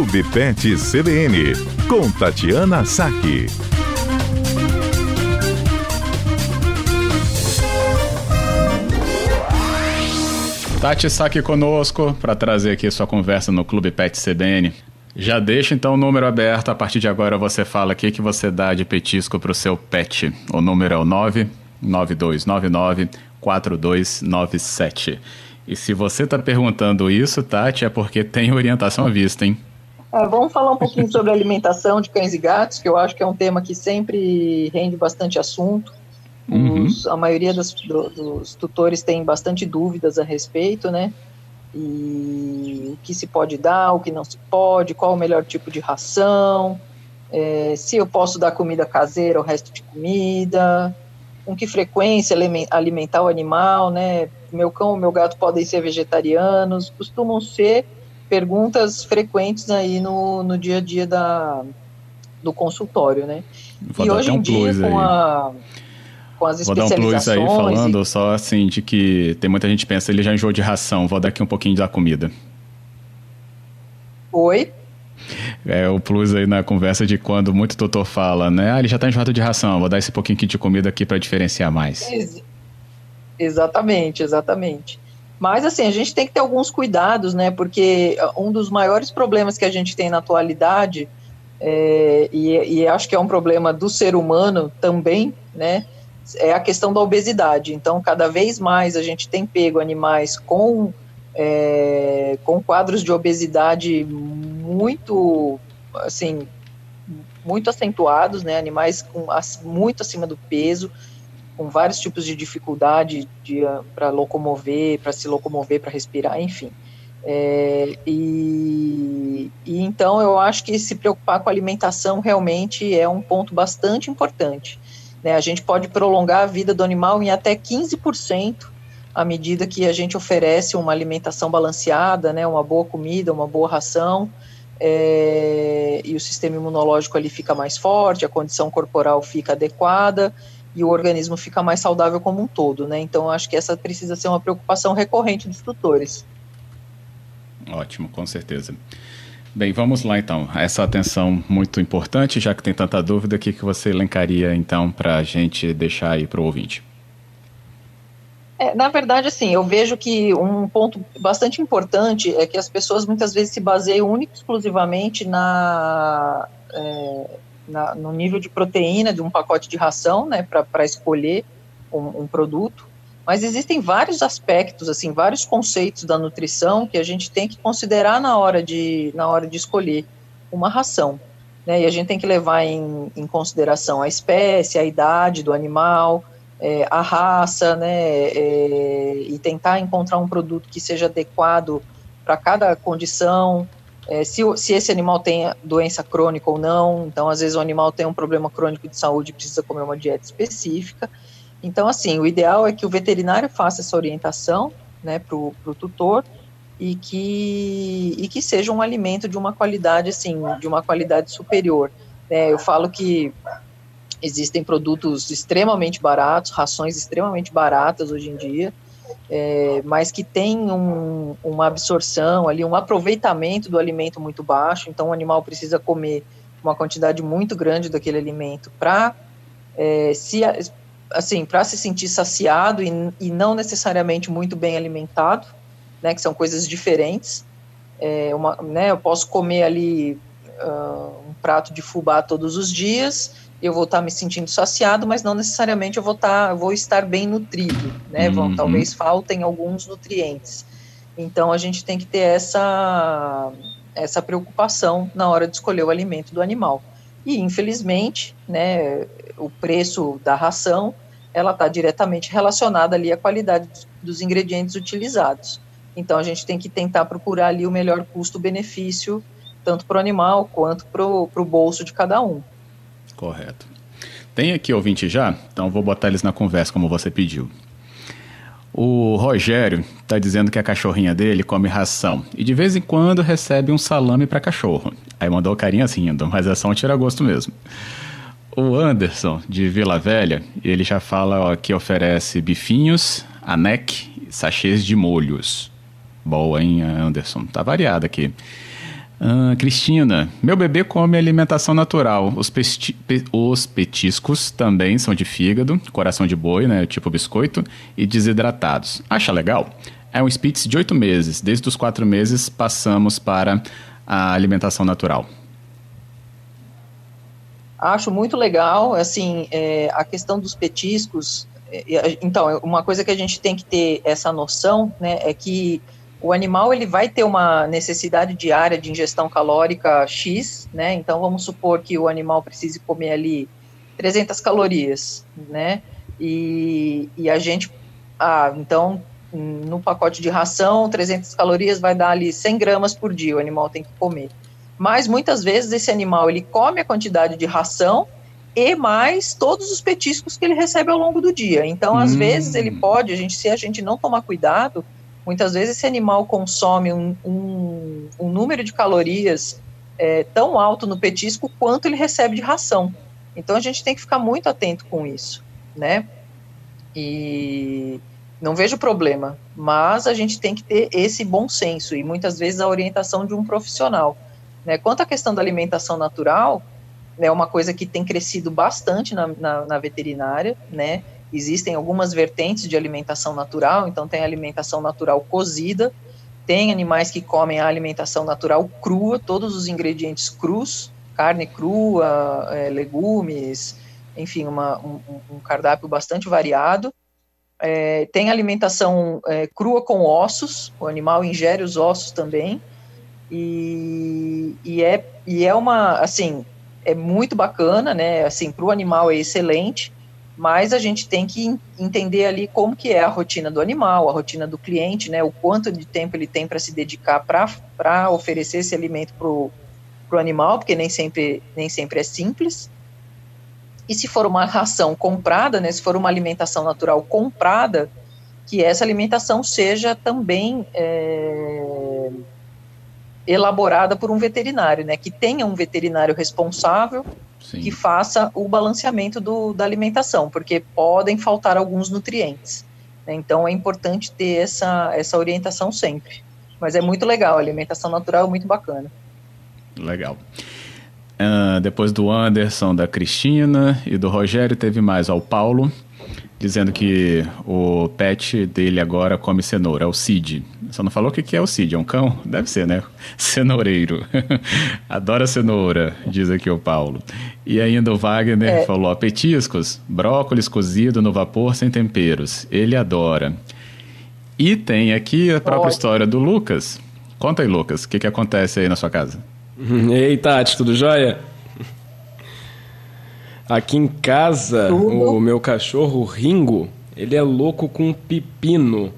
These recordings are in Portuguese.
Clube Pet CBN, com Tatiana Saque. Tati Saque conosco para trazer aqui sua conversa no Clube Pet CBN. Já deixa então o número aberto. A partir de agora você fala o que, que você dá de petisco para o seu pet. O número é o 99299 4297. E se você está perguntando isso, Tati, é porque tem orientação à vista, hein? É, vamos falar um pouquinho sobre alimentação de cães e gatos, que eu acho que é um tema que sempre rende bastante assunto. Uhum. Os, a maioria dos, do, dos tutores tem bastante dúvidas a respeito, né? E o que se pode dar, o que não se pode, qual o melhor tipo de ração, é, se eu posso dar comida caseira ou resto de comida, com que frequência alimentar o animal, né? Meu cão ou meu gato podem ser vegetarianos, costumam ser perguntas frequentes aí no, no dia a dia da, do consultório, né? Vou e hoje um em dia, com, a, com as Vou dar um plus aí falando e... só assim, de que tem muita gente que pensa, ele já enjoou de ração, vou dar aqui um pouquinho da comida. Oi? É o plus aí na conversa de quando muito doutor fala, né? Ah, ele já está enjoado de ração, vou dar esse pouquinho de comida aqui para diferenciar mais. Ex exatamente, exatamente. Mas assim, a gente tem que ter alguns cuidados, né? Porque um dos maiores problemas que a gente tem na atualidade, é, e, e acho que é um problema do ser humano também, né? É a questão da obesidade. Então, cada vez mais a gente tem pego animais com é, com quadros de obesidade muito, assim, muito acentuados, né? Animais com, muito acima do peso, com vários tipos de dificuldade de, para locomover, para se locomover, para respirar, enfim. É, e, e, então eu acho que se preocupar com alimentação realmente é um ponto bastante importante. Né? A gente pode prolongar a vida do animal em até 15% à medida que a gente oferece uma alimentação balanceada, né, uma boa comida, uma boa ração, é, e o sistema imunológico ali fica mais forte, a condição corporal fica adequada e o organismo fica mais saudável como um todo, né? Então acho que essa precisa ser uma preocupação recorrente dos tutores. Ótimo, com certeza. Bem, vamos lá então. Essa atenção muito importante, já que tem tanta dúvida, o que, que você elencaria então para a gente deixar aí para o ouvinte? É, na verdade, assim, eu vejo que um ponto bastante importante é que as pessoas muitas vezes se baseiam única e exclusivamente na, na, no nível de proteína de um pacote de ração, né, para escolher um, um, produto. Mas existem vários aspectos, assim, vários conceitos da nutrição que a gente tem que considerar na hora de, na hora de escolher uma ração. Né, e a gente tem que levar em, em consideração a espécie, a idade do animal, é, a raça, né, é, e tentar encontrar um produto que seja adequado para cada condição, é, se, se esse animal tem doença crônica ou não, então às vezes o animal tem um problema crônico de saúde e precisa comer uma dieta específica. Então, assim, o ideal é que o veterinário faça essa orientação, né, para o tutor, e que, e que seja um alimento de uma qualidade, assim, de uma qualidade superior. É, eu falo que Existem produtos extremamente baratos, rações extremamente baratas hoje em dia, é, mas que têm um, uma absorção ali, um aproveitamento do alimento muito baixo. Então, o animal precisa comer uma quantidade muito grande daquele alimento para é, se assim para se sentir saciado e, e, não necessariamente muito bem alimentado, né? Que são coisas diferentes. É, uma, né, eu posso comer ali uh, um prato de fubá todos os dias eu vou estar me sentindo saciado, mas não necessariamente eu vou estar, vou estar bem nutrido, né? Uhum. Vão, talvez faltem alguns nutrientes. Então a gente tem que ter essa essa preocupação na hora de escolher o alimento do animal. E infelizmente, né, o preço da ração ela está diretamente relacionada ali à qualidade dos ingredientes utilizados. Então a gente tem que tentar procurar ali o melhor custo-benefício tanto para o animal quanto para o bolso de cada um. Correto. Tem aqui ouvinte já? Então vou botar eles na conversa como você pediu. O Rogério está dizendo que a cachorrinha dele come ração e de vez em quando recebe um salame para cachorro. Aí mandou carinhas rindo, mas é só um tiragosto mesmo. O Anderson, de Vila Velha, ele já fala ó, que oferece bifinhos, anec sachês de molhos. Boa, hein, Anderson? Tá variado aqui. Cristina, meu bebê come alimentação natural. Os, pe os, petiscos também são de fígado, coração de boi, né, tipo biscoito, e desidratados. Acha legal? É um Spitz de oito meses. Desde os quatro meses passamos para a alimentação natural. Acho muito legal, assim, é, a questão dos petiscos. É, então, uma coisa que a gente tem que ter essa noção, né, é que o animal ele vai ter uma necessidade diária de ingestão calórica X, né? Então vamos supor que o animal precise comer ali 300 calorias, né? E, e a gente, ah, então no pacote de ração, 300 calorias vai dar ali 100 gramas por dia, o animal tem que comer. Mas muitas vezes esse animal ele come a quantidade de ração e mais todos os petiscos que ele recebe ao longo do dia. Então, às hum. vezes ele pode, a gente, se a gente não tomar cuidado, Muitas vezes esse animal consome um, um, um número de calorias é, tão alto no petisco quanto ele recebe de ração. Então a gente tem que ficar muito atento com isso, né? E não vejo problema, mas a gente tem que ter esse bom senso e muitas vezes a orientação de um profissional. Né? Quanto à questão da alimentação natural, é uma coisa que tem crescido bastante na, na, na veterinária, né? Existem algumas vertentes de alimentação natural, então tem alimentação natural cozida, tem animais que comem a alimentação natural crua, todos os ingredientes crus, carne crua, é, legumes, enfim, uma, um, um, cardápio bastante variado. É, tem alimentação é, crua com ossos, o animal ingere os ossos também, e, e, é, e é uma, assim, é muito bacana, né, assim, para o animal é excelente, mas a gente tem que entender ali como que é a rotina do animal, a rotina do cliente, né, o quanto de tempo ele tem para se dedicar para oferecer esse alimento para o animal, porque nem sempre, nem sempre é simples. E se for uma ração comprada, né, se for uma alimentação natural comprada, que essa alimentação seja também é, elaborada por um veterinário, né, que tenha um veterinário responsável Sim. que faça o balanceamento do, da alimentação, porque podem faltar alguns nutrientes. Né? Então é importante ter essa, essa orientação sempre. Mas é muito legal, a alimentação natural é muito bacana. Legal. Uh, depois do Anderson, da Cristina e do Rogério, teve mais ao Paulo dizendo que o pet dele agora come cenoura, é o Cid. Só não falou o que é o Cid, é um cão? Deve ser, né? Cenoureiro. Adora cenoura, diz aqui o Paulo. E ainda o Wagner é. falou: petiscos, brócolis cozido no vapor sem temperos. Ele adora. E tem aqui a própria história do Lucas. Conta aí, Lucas, o que, que acontece aí na sua casa? Ei, Tati, tudo jóia? Aqui em casa, Tudo. o meu cachorro Ringo, ele é louco com pepino.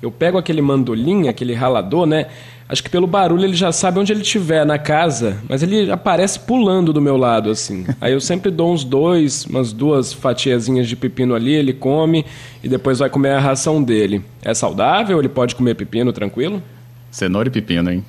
Eu pego aquele mandolim, aquele ralador, né? Acho que pelo barulho ele já sabe onde ele estiver na casa, mas ele aparece pulando do meu lado, assim. Aí eu sempre dou uns dois, umas duas fatiazinhas de pepino ali, ele come e depois vai comer a ração dele. É saudável? Ele pode comer pepino tranquilo? Cenoura e pepino, hein?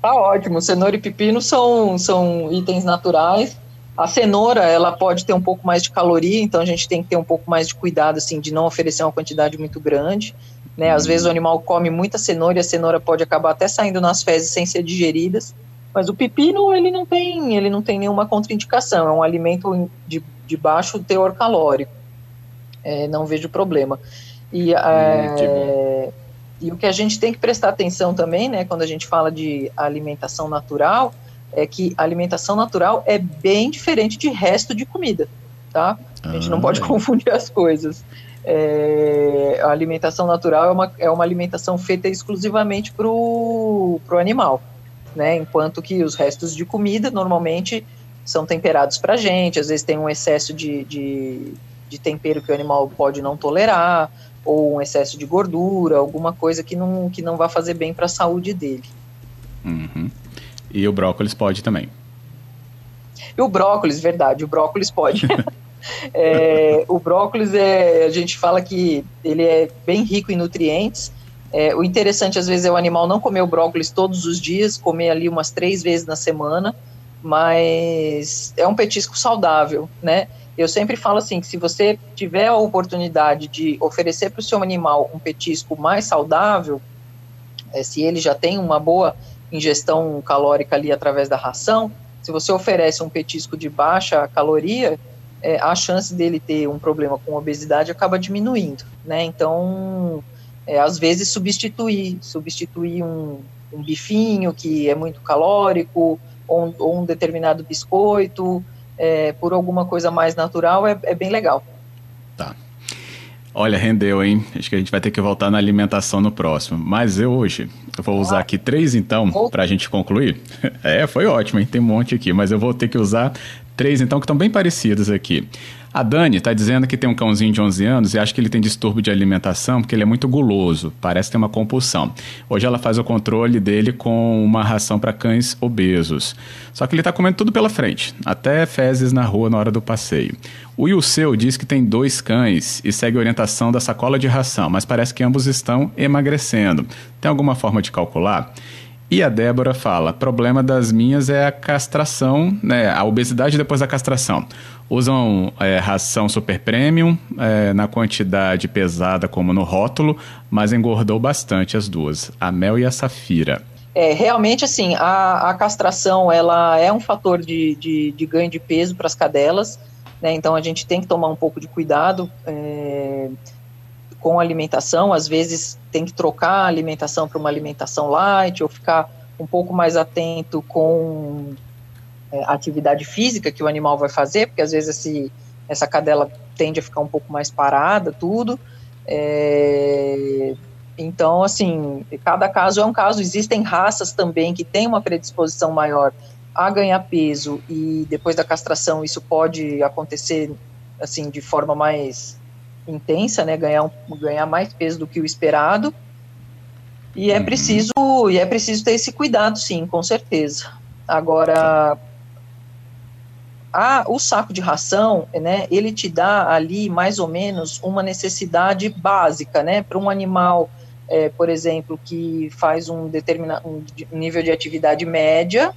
tá ótimo. Cenoura e pepino são, são itens naturais a cenoura, ela pode ter um pouco mais de caloria, então a gente tem que ter um pouco mais de cuidado, assim, de não oferecer uma quantidade muito grande, né? Às vezes o animal come muita cenoura e a cenoura pode acabar até saindo nas fezes sem ser digeridas, mas o pepino, ele não tem, ele não tem nenhuma contraindicação, é um alimento de, de baixo teor calórico, é, não vejo problema. E, hum, é, e o que a gente tem que prestar atenção também, né, quando a gente fala de alimentação natural, é que a alimentação natural é bem diferente de resto de comida, tá? A gente ah, não pode é. confundir as coisas. É, a alimentação natural é uma, é uma alimentação feita exclusivamente para o animal, né? Enquanto que os restos de comida normalmente são temperados para a gente, às vezes tem um excesso de, de, de tempero que o animal pode não tolerar, ou um excesso de gordura, alguma coisa que não, que não vai fazer bem para a saúde dele. Uhum. E o brócolis pode também. E o brócolis, verdade, o brócolis pode. é, o brócolis, é, a gente fala que ele é bem rico em nutrientes. É, o interessante, às vezes, é o animal não comer o brócolis todos os dias, comer ali umas três vezes na semana, mas é um petisco saudável, né? Eu sempre falo assim, que se você tiver a oportunidade de oferecer para o seu animal um petisco mais saudável, é, se ele já tem uma boa ingestão calórica ali através da ração, se você oferece um petisco de baixa caloria, é, a chance dele ter um problema com obesidade acaba diminuindo, né? Então, é, às vezes substituir, substituir um, um, bifinho que é muito calórico ou, ou um determinado biscoito é, por alguma coisa mais natural é, é bem legal. Olha, rendeu, hein? Acho que a gente vai ter que voltar na alimentação no próximo. Mas eu hoje, eu vou usar aqui três então, para a gente concluir. É, foi ótimo, hein? Tem um monte aqui, mas eu vou ter que usar três então que estão bem parecidos aqui. A Dani está dizendo que tem um cãozinho de 11 anos e acha que ele tem distúrbio de alimentação porque ele é muito guloso, parece ter uma compulsão. Hoje ela faz o controle dele com uma ração para cães obesos. Só que ele está comendo tudo pela frente, até fezes na rua na hora do passeio. O Yuseu diz que tem dois cães e segue a orientação da sacola de ração, mas parece que ambos estão emagrecendo. Tem alguma forma de calcular? E a Débora fala: problema das minhas é a castração, né, a obesidade depois da castração. Usam é, ração super premium é, na quantidade pesada como no rótulo, mas engordou bastante as duas, a Mel e a Safira. É, realmente, assim, a, a castração ela é um fator de, de, de ganho de peso para as cadelas, né, então a gente tem que tomar um pouco de cuidado. É, com alimentação, às vezes tem que trocar a alimentação para uma alimentação light ou ficar um pouco mais atento com é, a atividade física que o animal vai fazer, porque às vezes esse, essa cadela tende a ficar um pouco mais parada, tudo. É, então, assim, cada caso é um caso. Existem raças também que têm uma predisposição maior a ganhar peso e depois da castração isso pode acontecer assim de forma mais intensa, né, ganhar, um, ganhar mais peso do que o esperado. E é uhum. preciso e é preciso ter esse cuidado, sim, com certeza. Agora, a, o saco de ração, né, ele te dá ali mais ou menos uma necessidade básica, né, para um animal, é, por exemplo, que faz um determinado um nível de atividade média.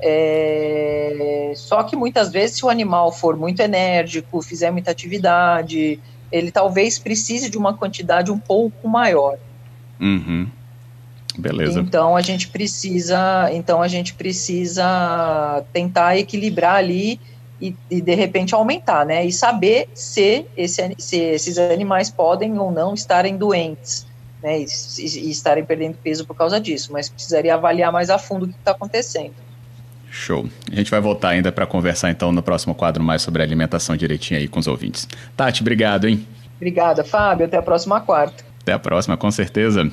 É, só que muitas vezes, se o animal for muito enérgico, fizer muita atividade, ele talvez precise de uma quantidade um pouco maior. Uhum. Beleza. Então a gente precisa, então a gente precisa tentar equilibrar ali e, e de repente aumentar, né? E saber se, esse, se esses animais podem ou não estarem doentes, né? E, e, e estarem perdendo peso por causa disso. Mas precisaria avaliar mais a fundo o que está acontecendo. Show. A gente vai voltar ainda para conversar então no próximo quadro mais sobre alimentação direitinho aí com os ouvintes. Tati, obrigado, hein? Obrigada, Fábio. Até a próxima quarta. Até a próxima, com certeza.